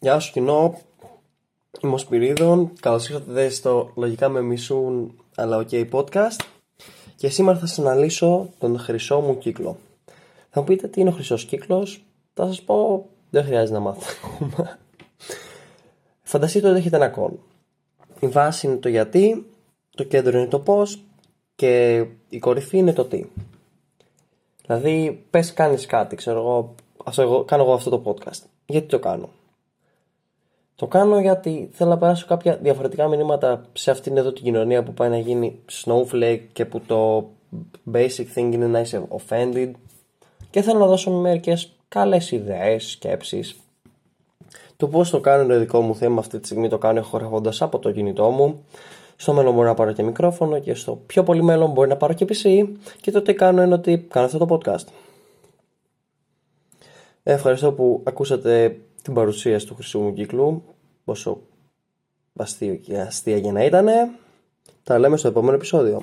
Γεια σου κοινό, είμαι ο Σπυρίδων, καλώς ήρθατε στο Λογικά με μισούν αλλά ok podcast και σήμερα θα σας αναλύσω τον χρυσό μου κύκλο. Θα μου πείτε τι είναι ο χρυσός κύκλος, θα σας πω δεν χρειάζεται να μάθω. Φανταστείτε ότι έχετε ένα κόν. Η βάση είναι το γιατί, το κέντρο είναι το πώς και η κορυφή είναι το τι. Δηλαδή, πες κάνεις κάτι, ξέρω εγώ, αυτό, κάνω εγώ αυτό το podcast. Γιατί το κάνω; Το κάνω γιατί θέλω να περάσω κάποια διαφορετικά μηνύματα σε αυτήν εδώ την κοινωνία που πάει να γίνει snowflake και που το basic thing είναι να είσαι offended και θέλω να δώσω μερικές καλές ιδέες, σκέψεις. Το πώς το κάνω είναι δικό μου θέμα αυτή τη στιγμή το κάνω ηχογραφώντας από το κινητό μου. Στο μέλλον μπορώ να πάρω και μικρόφωνο και στο πιο πολύ μέλλον μπορεί να πάρω και PC και το τι κάνω είναι ότι κάνω αυτό το podcast. Ευχαριστώ που ακούσατε την παρουσίαση του χρυσού μου κύκλου. Πόσο αστείο και αστεία για να ήταν. Τα λέμε στο επόμενο επεισόδιο.